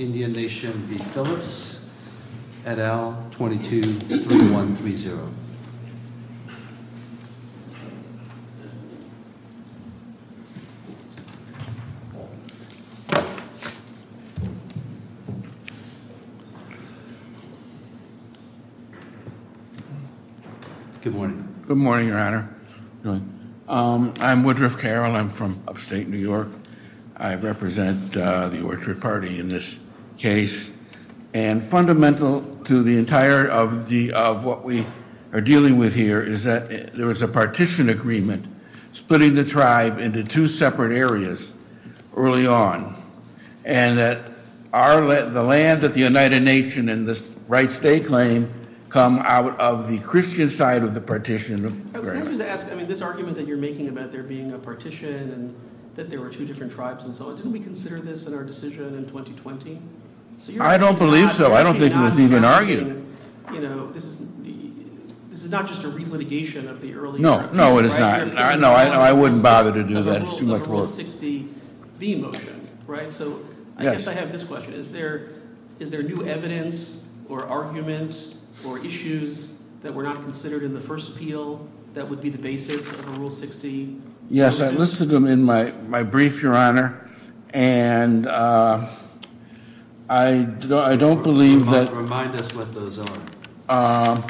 Indian Nation v. Phillips, et al., 22-3130. Good morning. Good morning, Your Honor. Um, I'm Woodruff Carroll. I'm from upstate New York. I represent uh, the Orchard Party in this case. And fundamental to the entire of what we are dealing with here is that there was a partition agreement splitting the tribe into two separate areas early on. And that the land that the Oneida Nation and the rights they claim come out of the Christian side of the partition. Can I just ask, I mean, this argument that you're making about there being a partition and that there were two different tribes and so on, didn't we consider this in our decision in 2020? I don't believe so. I don't think it was even argued. You know, this is not just a re-litigation of the earlier- No, no, it is not. No, I wouldn't bother to do that. It's too much work. Of the Rule 60B motion, right? So I guess I have this question. Is there new evidence or argument or issues that were not considered in the first appeal that would be the basis of a Rule 60? Yes, I listed them in my brief, Your Honor. And I don't believe that- Remind us what those are. Um,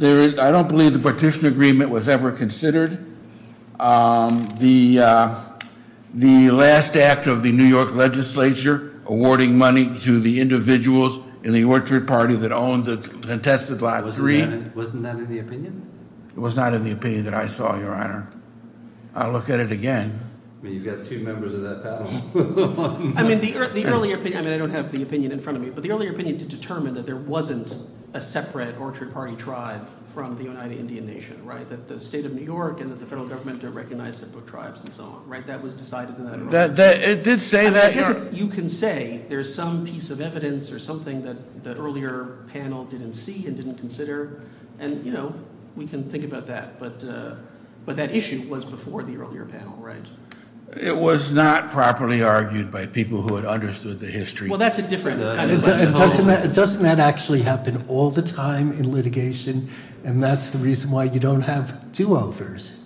I don't believe the partition agreement was ever considered. Um, uh, the last act of the New York legislature awarding money to the individuals in the Orchard Party that owned the contested lot three- Wasn't that in the opinion? It was not in the opinion that I saw, Your Honor. I'll look at it again. I mean, you've got two members of that panel. I mean, the earlier opinion, I mean, I don't have the opinion in front of me, but the earlier opinion did determine that there wasn't a separate Orchard Party tribe from the Oneida Indian Nation, right? That the state of New York and that the federal government don't recognize separate tribes and so on, right? That was decided in that- It did say that- I guess you can say there's some piece of evidence or something that the earlier panel didn't see and didn't consider. And you know, we can think about that. But uh, that issue was before the earlier panel, right? It was not properly argued by people who had understood the history. Well, that's a different kind of question. Doesn't that actually happen all the time in litigation? And that's the reason why you don't have do-overs.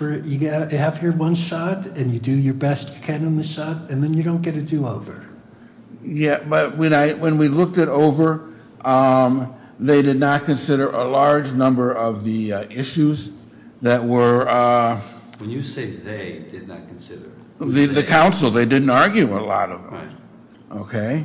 You have your one shot and you do your best you can in the shot and then you don't get a do-over. Yeah, but when we looked it over, um, they did not consider a large number of the uh, issues that were- uh, When you say they did not consider- The counsel, they didn't argue a lot of them. Okay?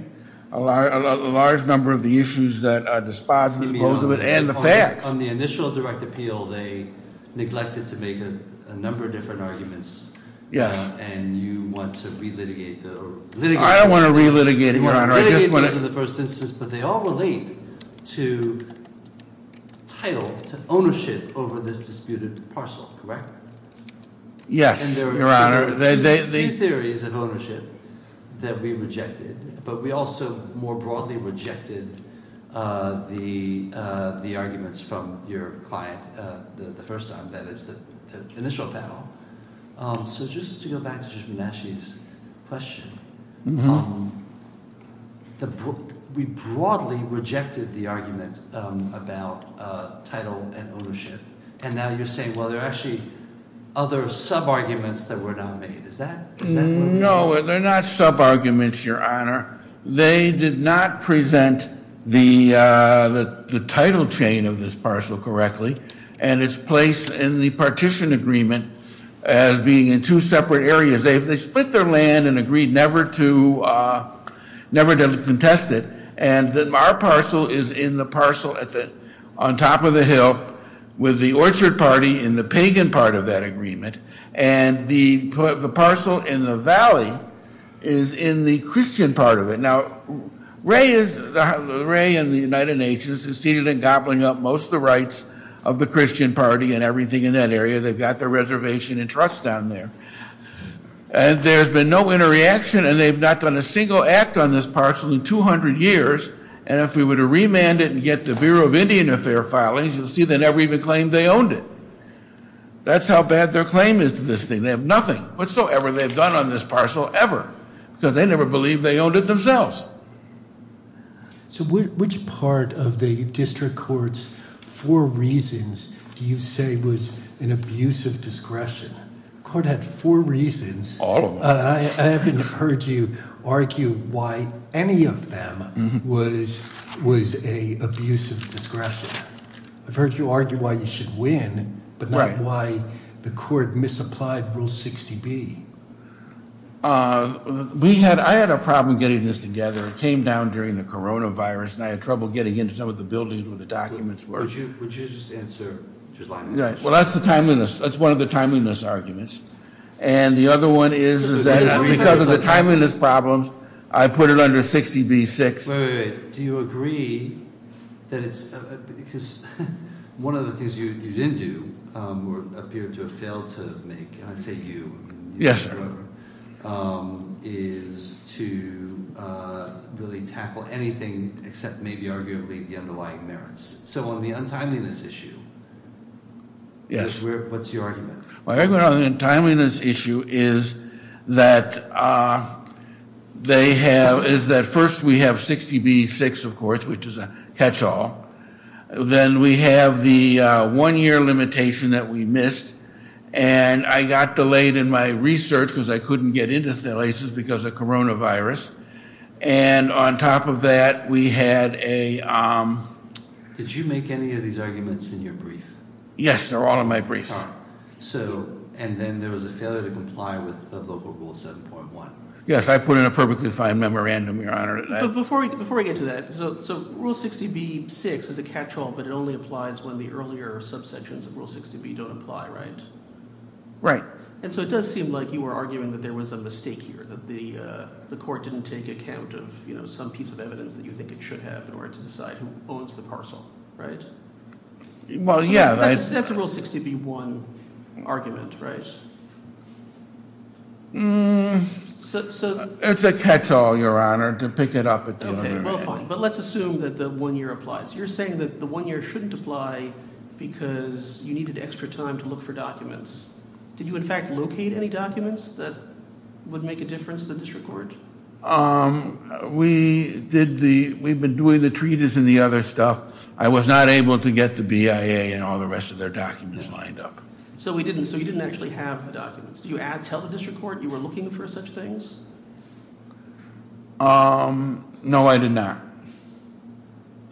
A large number of the issues that are dispositive, both of it and the facts. On the initial direct appeal, they neglected to make a number of different arguments. Uh, yes. And you want to re-litigate the- I don't want to re-litigate it, Your Honor. I just want to- You want to re-litigate those in the first instance, but they all relate to title, to ownership over this disputed parcel, correct? Yes, Your Honor. There are two theories of ownership that we rejected, but we also more broadly rejected uh, uh, the arguments from your client uh, the first time, that is the initial panel. Um, so just to go back to Judge Menashi's question, mm-hmm. um, we broadly rejected the argument um, about title and ownership. And now you're saying, well, there are actually other sub-arguments that were not made. Is that- No, they're not sub-arguments, Your Honor. They did not present the title chain of this parcel correctly. And it's placed in the partition agreement as being in two separate areas. They split their land and agreed never to uh never to contest it. And our parcel is in the parcel on top of the hill with the Orchard Party in the pagan part of that agreement. And the parcel in the valley is in the Christian part of it. Now, Ray is the Ray and the United Nations succeeded in gobbling up most of the rights of the Christian Party and everything in that area. They've got their reservation and trust down there. And there's been no interaction, and they've not done a single act on this parcel in 200 years. And if we were to remand it and get the Bureau of Indian Affairs filings, you'll see they never even claimed they owned it. That's how bad their claim is to this thing. They have nothing whatsoever they've done on this parcel ever, because they never believed they owned it themselves. So which part of the district court's four reasons do you say was an abuse of discretion? The court had four reasons. All of them. Uh, I haven't heard you argue why any of them mm-hmm. was a abuse of discretion. I've heard you argue why you should win, but not why the court misapplied Rule 60B. Uh, we had, I had a problem getting this together. It came down during the coronavirus, and I had trouble getting into some of the buildings where the documents were. Would you, would you just answer Judge Lyman's Right, question? well, that's the timeliness, that's one of the timeliness arguments. And the other one is, is that because of the timeliness problems, I put it under 60B6. Wait, wait, wait. Do you agree that it's, uh, uh, because one of the things you, you didn't do, um, or appear to have failed to make, and I say you, I mean, you, Yes, sir. um, is to, uh, really tackle anything except maybe arguably the underlying merits. So on the untimeliness issue. Yes. what's your argument? My argument on the timeliness issue is that uh, they have, is that first we have 60B6, of course, which is a catch-all. Then we have the uh, one-year limitation that we missed, and I got delayed in my research because I couldn't get into places because of coronavirus. And on top of that, we had a, um, Did you make any of these arguments in your brief? Yes, they're all in my brief. So, and then there was a failure to comply with the local rule 7.1. Yes, I put in a perfectly fine memorandum, Your Honor. that- But before we, before we get to that, so, so Rule 60B6 is a catch-all, but it only applies when the earlier subsections of Rule 60B don't apply, right? Right. And so it does seem like you were arguing that there was a mistake here, that the, uh, the court didn't take account of, you know, some piece of evidence that you think it should have in order to decide who owns the parcel, right? Well, yeah, That's, a Rule 60B1 argument, right? So, so, it's a catch-all, Your Honor, to pick it up at the end. okay, well, fine, but let's assume that the one year applies. You're saying that the one year shouldn't apply because you needed extra time to look for documents. Did you in fact locate any documents that would make a difference to the district court? Um, we did the, we've been doing the treatise and the other stuff. I was not able to get the BIA and all the rest of their documents lined up. So we didn't, so you didn't actually have the documents. Did you tell the district court you were looking for such things? Um, no, I did not.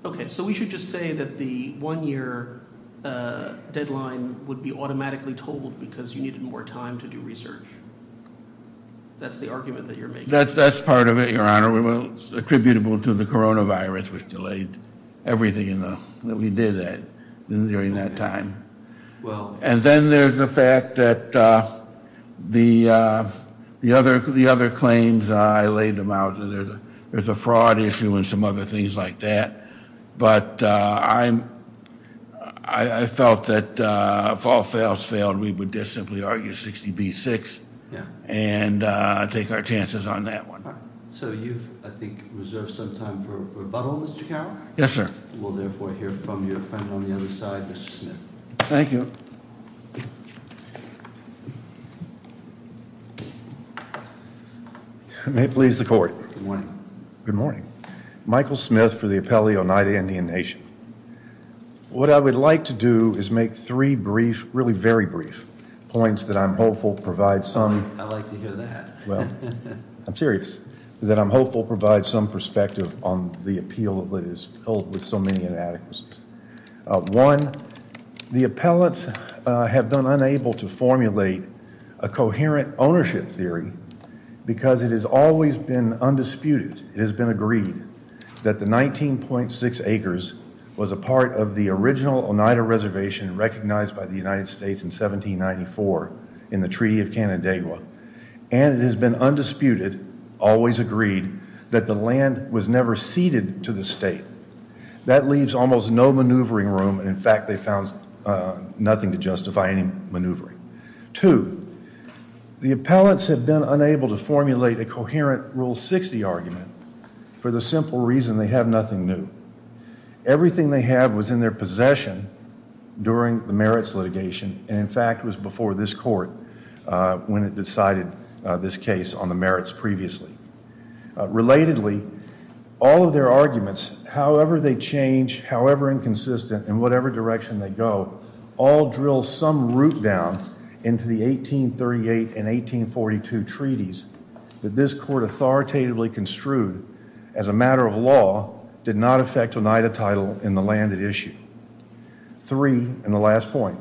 Okay, so we should just say that the one-year uh, deadline would be automatically tolled because you needed more time to do research. That's the argument that you're making. That's, that's part of it, Your Honor. Well, It's attributable to the coronavirus, which delayed everything in the, that we did that, during that time. Well, And then there's the fact that uh, the uh, the other the other claims uh, I laid them out. There's a, there's a fraud issue and some other things like that. But uh, I'm I, I felt that uh, if all fails failed, we would just simply argue 60b6 yeah. and uh, take our chances on that one. All right. So you've, I think, reserved some time for rebuttal, Mr. Carroll. Yes, sir. We'll therefore hear from your friend on the other side, Mr. Smith. Thank you. May it please the court. Good morning. Good morning. Michael Smith for the Appellee Oneida Indian Nation. What I would like to do is make three brief, really very brief, points that I'm hopeful provide some, I like to hear that. well, I'm serious, that I'm hopeful provide some perspective on the appeal that is filled with so many inadequacies. Uh, One, the appellants uh, have been unable to formulate a coherent ownership theory because it has always been undisputed, it has been agreed that the 19.6 acres was a part of the original Oneida Reservation recognized by the United States in 1794 in the Treaty of Canandaigua. And it has been undisputed, always agreed, that the land was never ceded to the state. That leaves almost no maneuvering room, and in fact, they found uh, nothing to justify any maneuvering. Two, the appellants have been unable to formulate a coherent Rule 60 argument for the simple reason they have nothing new. Everything they have was in their possession during the merits litigation, and in fact was before this court uh, when it decided this case on the merits previously. Uh, relatedly, all of their arguments, however they change, however inconsistent, in whatever direction they go, all drill some root down into the 1838 and 1842 treaties that this court authoritatively construed as a matter of law did not affect Oneida title in the land at issue. Three, and the last point,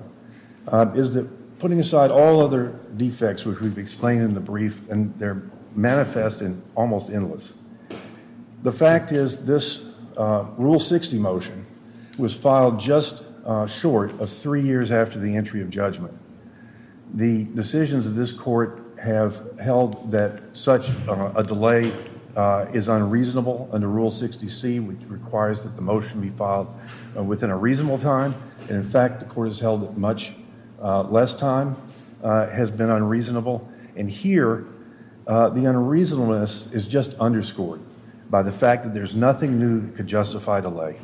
is that putting aside all other defects which we've explained in the brief, and they're manifest and almost endless, the fact is this uh, Rule 60 motion was filed just uh, short of three years after the entry of judgment. The decisions of this court have held that such uh, a delay is unreasonable under Rule 60C, which requires that the motion be filed within a reasonable time. And in fact, the court has held that much Uh, less time uh, has been unreasonable. And here, uh, the unreasonableness is just underscored by the fact that there's nothing new that could justify delay.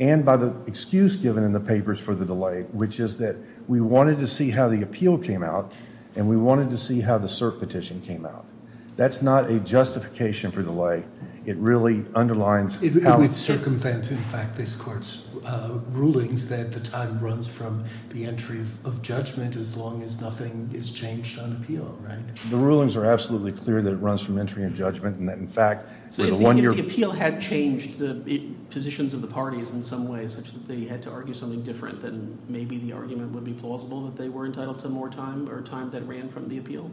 And by the excuse given in the papers for the delay, which is that we wanted to see how the appeal came out, and we wanted to see how the cert petition came out. That's not a justification for delay. It really underlines It how- would circumvent, in fact, this court's Uh, rulings that the time runs from the entry of judgment as long as nothing is changed on appeal, right? The rulings are absolutely clear that it runs from entry of judgment, and that in fact, So for if the the, one if the appeal had changed the positions of the parties in some way, such that they had to argue something different, then maybe the argument would be plausible that they were entitled to more time, or time that ran from the appeal?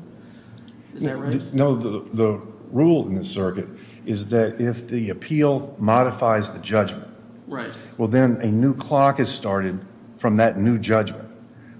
Is that right? No, the, the rule in the circuit is that if the appeal modifies the judgment, Right. well then a new clock is started from that new judgment.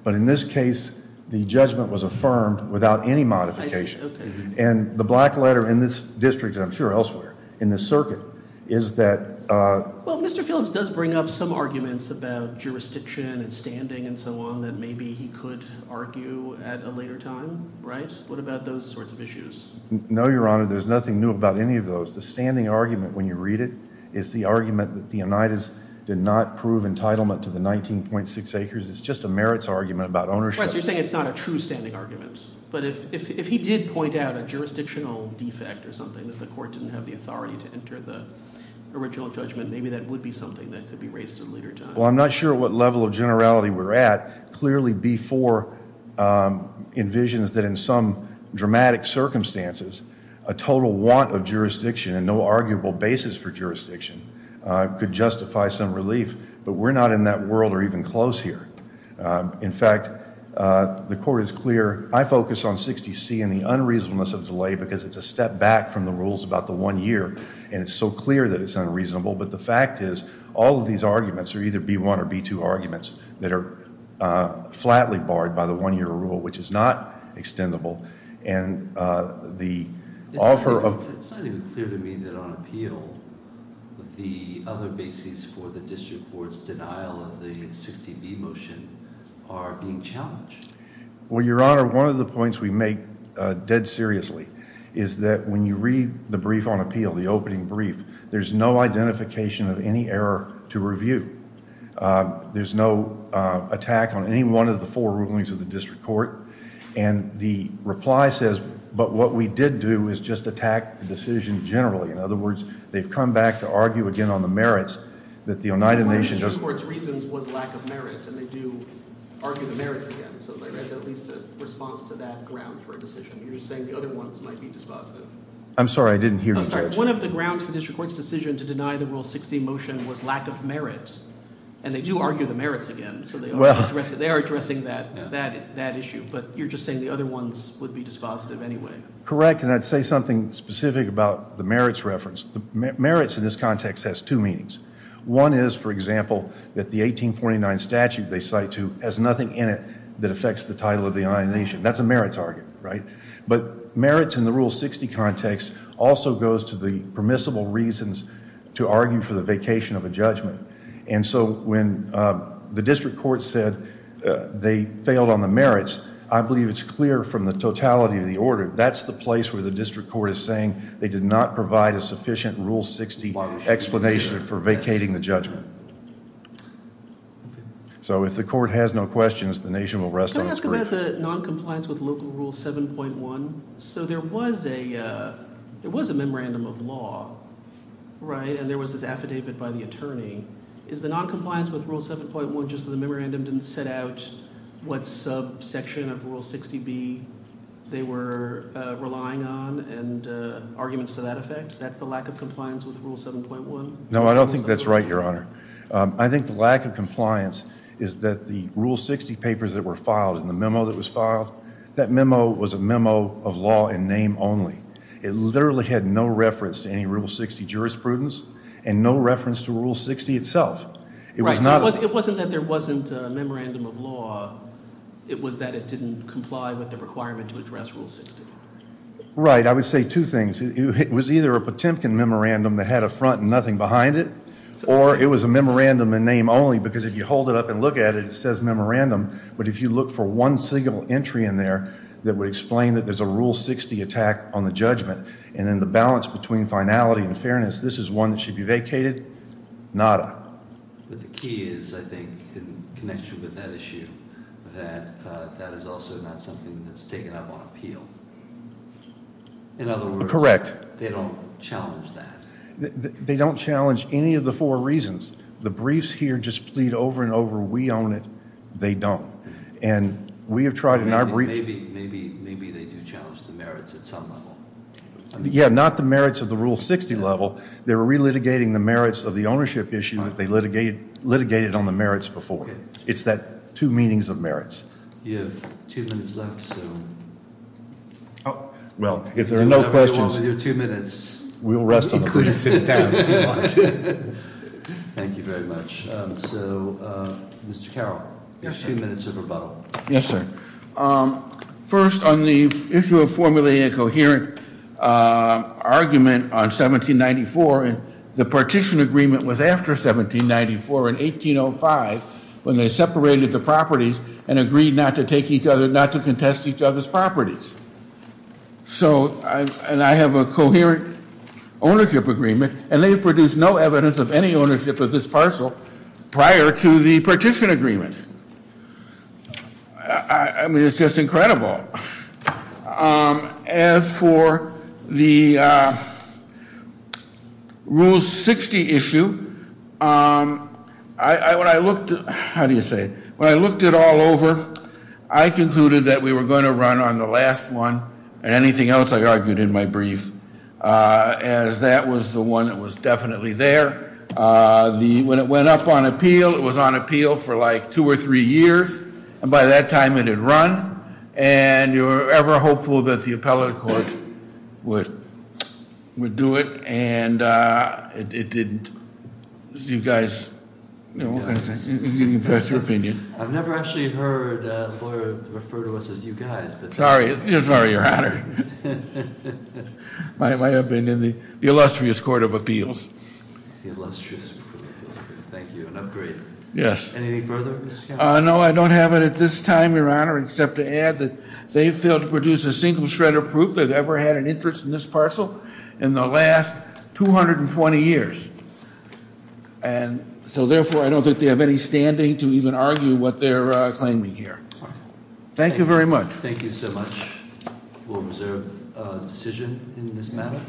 But in this case, the judgment was affirmed without any modification. And the black letter in this district, and I'm sure elsewhere, in this circuit, is that, uh, Well, Mr. Phillips does bring up some arguments about jurisdiction and standing and so on that maybe he could argue at a later time, right? What about those sorts of issues? no, Your Honor, there's nothing new about any of those. The standing argument, when you read it, is the argument that the Oneidas did not prove entitlement to the 19.6 acres. It's just a merits argument about ownership. Right, so you're saying it's not a true standing argument. But if, if, if he did point out a jurisdictional defect or something, that the court didn't have the authority to enter the original judgment, maybe that would be something that could be raised at a later time. Well, I'm not sure what level of generality we're at. Clearly, B4 um, envisions that in some dramatic circumstances, a total want of jurisdiction and no arguable basis for jurisdiction uh, could justify some relief. But we're not in that world or even close here. Um, in fact, uh, the court is clear. I focus on 60C and the unreasonableness of delay because it's a step back from the rules about the one year, and it's so clear that it's unreasonable. But the fact is, all of these arguments are either B1 or B2 arguments that are uh, flatly barred by the one-year rule, which is not extendable. And the offer of It's not even clear to me that on appeal, the other bases for the district court's denial of the 60B motion are being challenged. Well, Your Honor, one of the points we make uh, dead seriously is that when you read the brief on appeal, the opening brief, there's no identification of any error to review. Um, There's no uh, attack on any one of the four rulings of the district court. And the reply says, but what we did do is just attack the decision generally. In other words, they've come back to argue again on the merits that the Oneida One of the doesn't. court's reasons was lack of merit, and they do argue the merits again. So there is at least a response to that ground for a decision. You're just saying the other ones might be dispositive. I'm sorry, I didn't hear you, sorry. Judge. One of the grounds for district court's decision to deny the Rule 60 motion was lack of merit. And they do argue the merits again, so they are addressing, they are addressing that, Yeah. that, that issue. But you're just saying the other ones would be dispositive anyway. Correct, and I'd say something specific about the merits reference. The merits in this context has two meanings. One is, for example, that the 1849 statute they cite to has nothing in it that affects the title of the Oneida Nation. That's a merits argument, right? But merits in the Rule 60 context also goes to the permissible reasons to argue for the vacation of a judgment. And so when uh, the district court said uh, they failed on the merits, I believe it's clear from the totality of the order, that's the place where the district court is saying they did not provide a sufficient Rule 60 Why we should explanation for vacating the judgment. So if the court has no questions, the nation will rest on its. Can on I its ask about grief. the noncompliance with local rule 7.1? So there was a, uh, there was a memorandum of law right, and there was this affidavit by the attorney, is the noncompliance with Rule 7.1 just that the memorandum didn't set out what subsection of Rule 60B they were uh, relying on and uh, arguments to that effect? That's the lack of compliance with Rule 7.1? No, I don't think that's right, Your Honor. Um, I think the lack of compliance is that the Rule 60 papers that were filed and the memo that was filed, that memo was a memo of law in name only. It literally had no reference to any Rule 60 jurisprudence and no reference to Rule 60 itself. It was Right, so not. it was- it wasn't that there wasn't a memorandum of law, it was that it didn't comply with the requirement to address Rule 60. Right, I would say two things. It was either a Potemkin memorandum that had a front and nothing behind it, or it was a memorandum in name only, because if you hold it up and look at it, it says memorandum, but if you look for one single entry in there that would explain that there's a Rule 60 attack on the judgment, and then the balance between finality and fairness, this is one that should be vacated, nada. But the key is, I think, in connection with that issue, that uh, that is also not something that's taken up on appeal. In other words. Correct. They don't challenge that. Th- th- They don't challenge any of the four reasons. The briefs here just plead over and over, we own it, they don't. And we have tried in our Maybe- brief. Maybe, maybe, maybe they do challenge the merits at some level. Yeah, not the merits of the Rule 60 level. They were relitigating the merits of the ownership issue that they litigated, litigated on the merits before. It's that two meanings of merits. You have two minutes left, so. Well, if there are do no whatever you want With questions, your two minutes, we'll rest on the Including brief. sit down if you want. thank you very much. Um, So, uh, Mr. Carroll, you have two minutes of rebuttal. Yes, sir. Um, First, on the issue of formulating a coherent uh, argument on 1794, the partition agreement was after 1794 in 1805, when they separated the properties and agreed not to take each other, not to contest each other's properties. So, and I have a coherent ownership agreement, and they've produced no evidence of any ownership of this parcel prior to the partition agreement. I, mean, it's just incredible. Um, as for the uh, Rule 60 issue, um, when I looked, how do you say it? When I looked it all over, I concluded that we were going to run on the last one, and anything else I argued in my brief, uh, as that was the one that was definitely there. Uh, when it went up on appeal, it was on appeal for like two or three years, and by that time it had run. And you were ever hopeful that the appellate court would would do it, and uh, it, it didn't. You guys, you know, can I? You can press your opinion. I've never actually heard a lawyer refer to us as you guys, but. Sorry, you're sorry, Your Honor. my, my opinion, the, the illustrious Court of Appeals. The illustrious. Court of Appeals. Thank you, an upgrade. Yes. Anything further, Mr. Carroll? Uh, no, I don't have it at this time, Your Honor, except to add that they failed to produce a single shred of proof they've ever had an interest in this parcel in the last 220 years. And so therefore, I don't think they have any standing to even argue what they're uh, claiming here. Thank you very much. Thank you so much. We'll reserve a decision in this matter.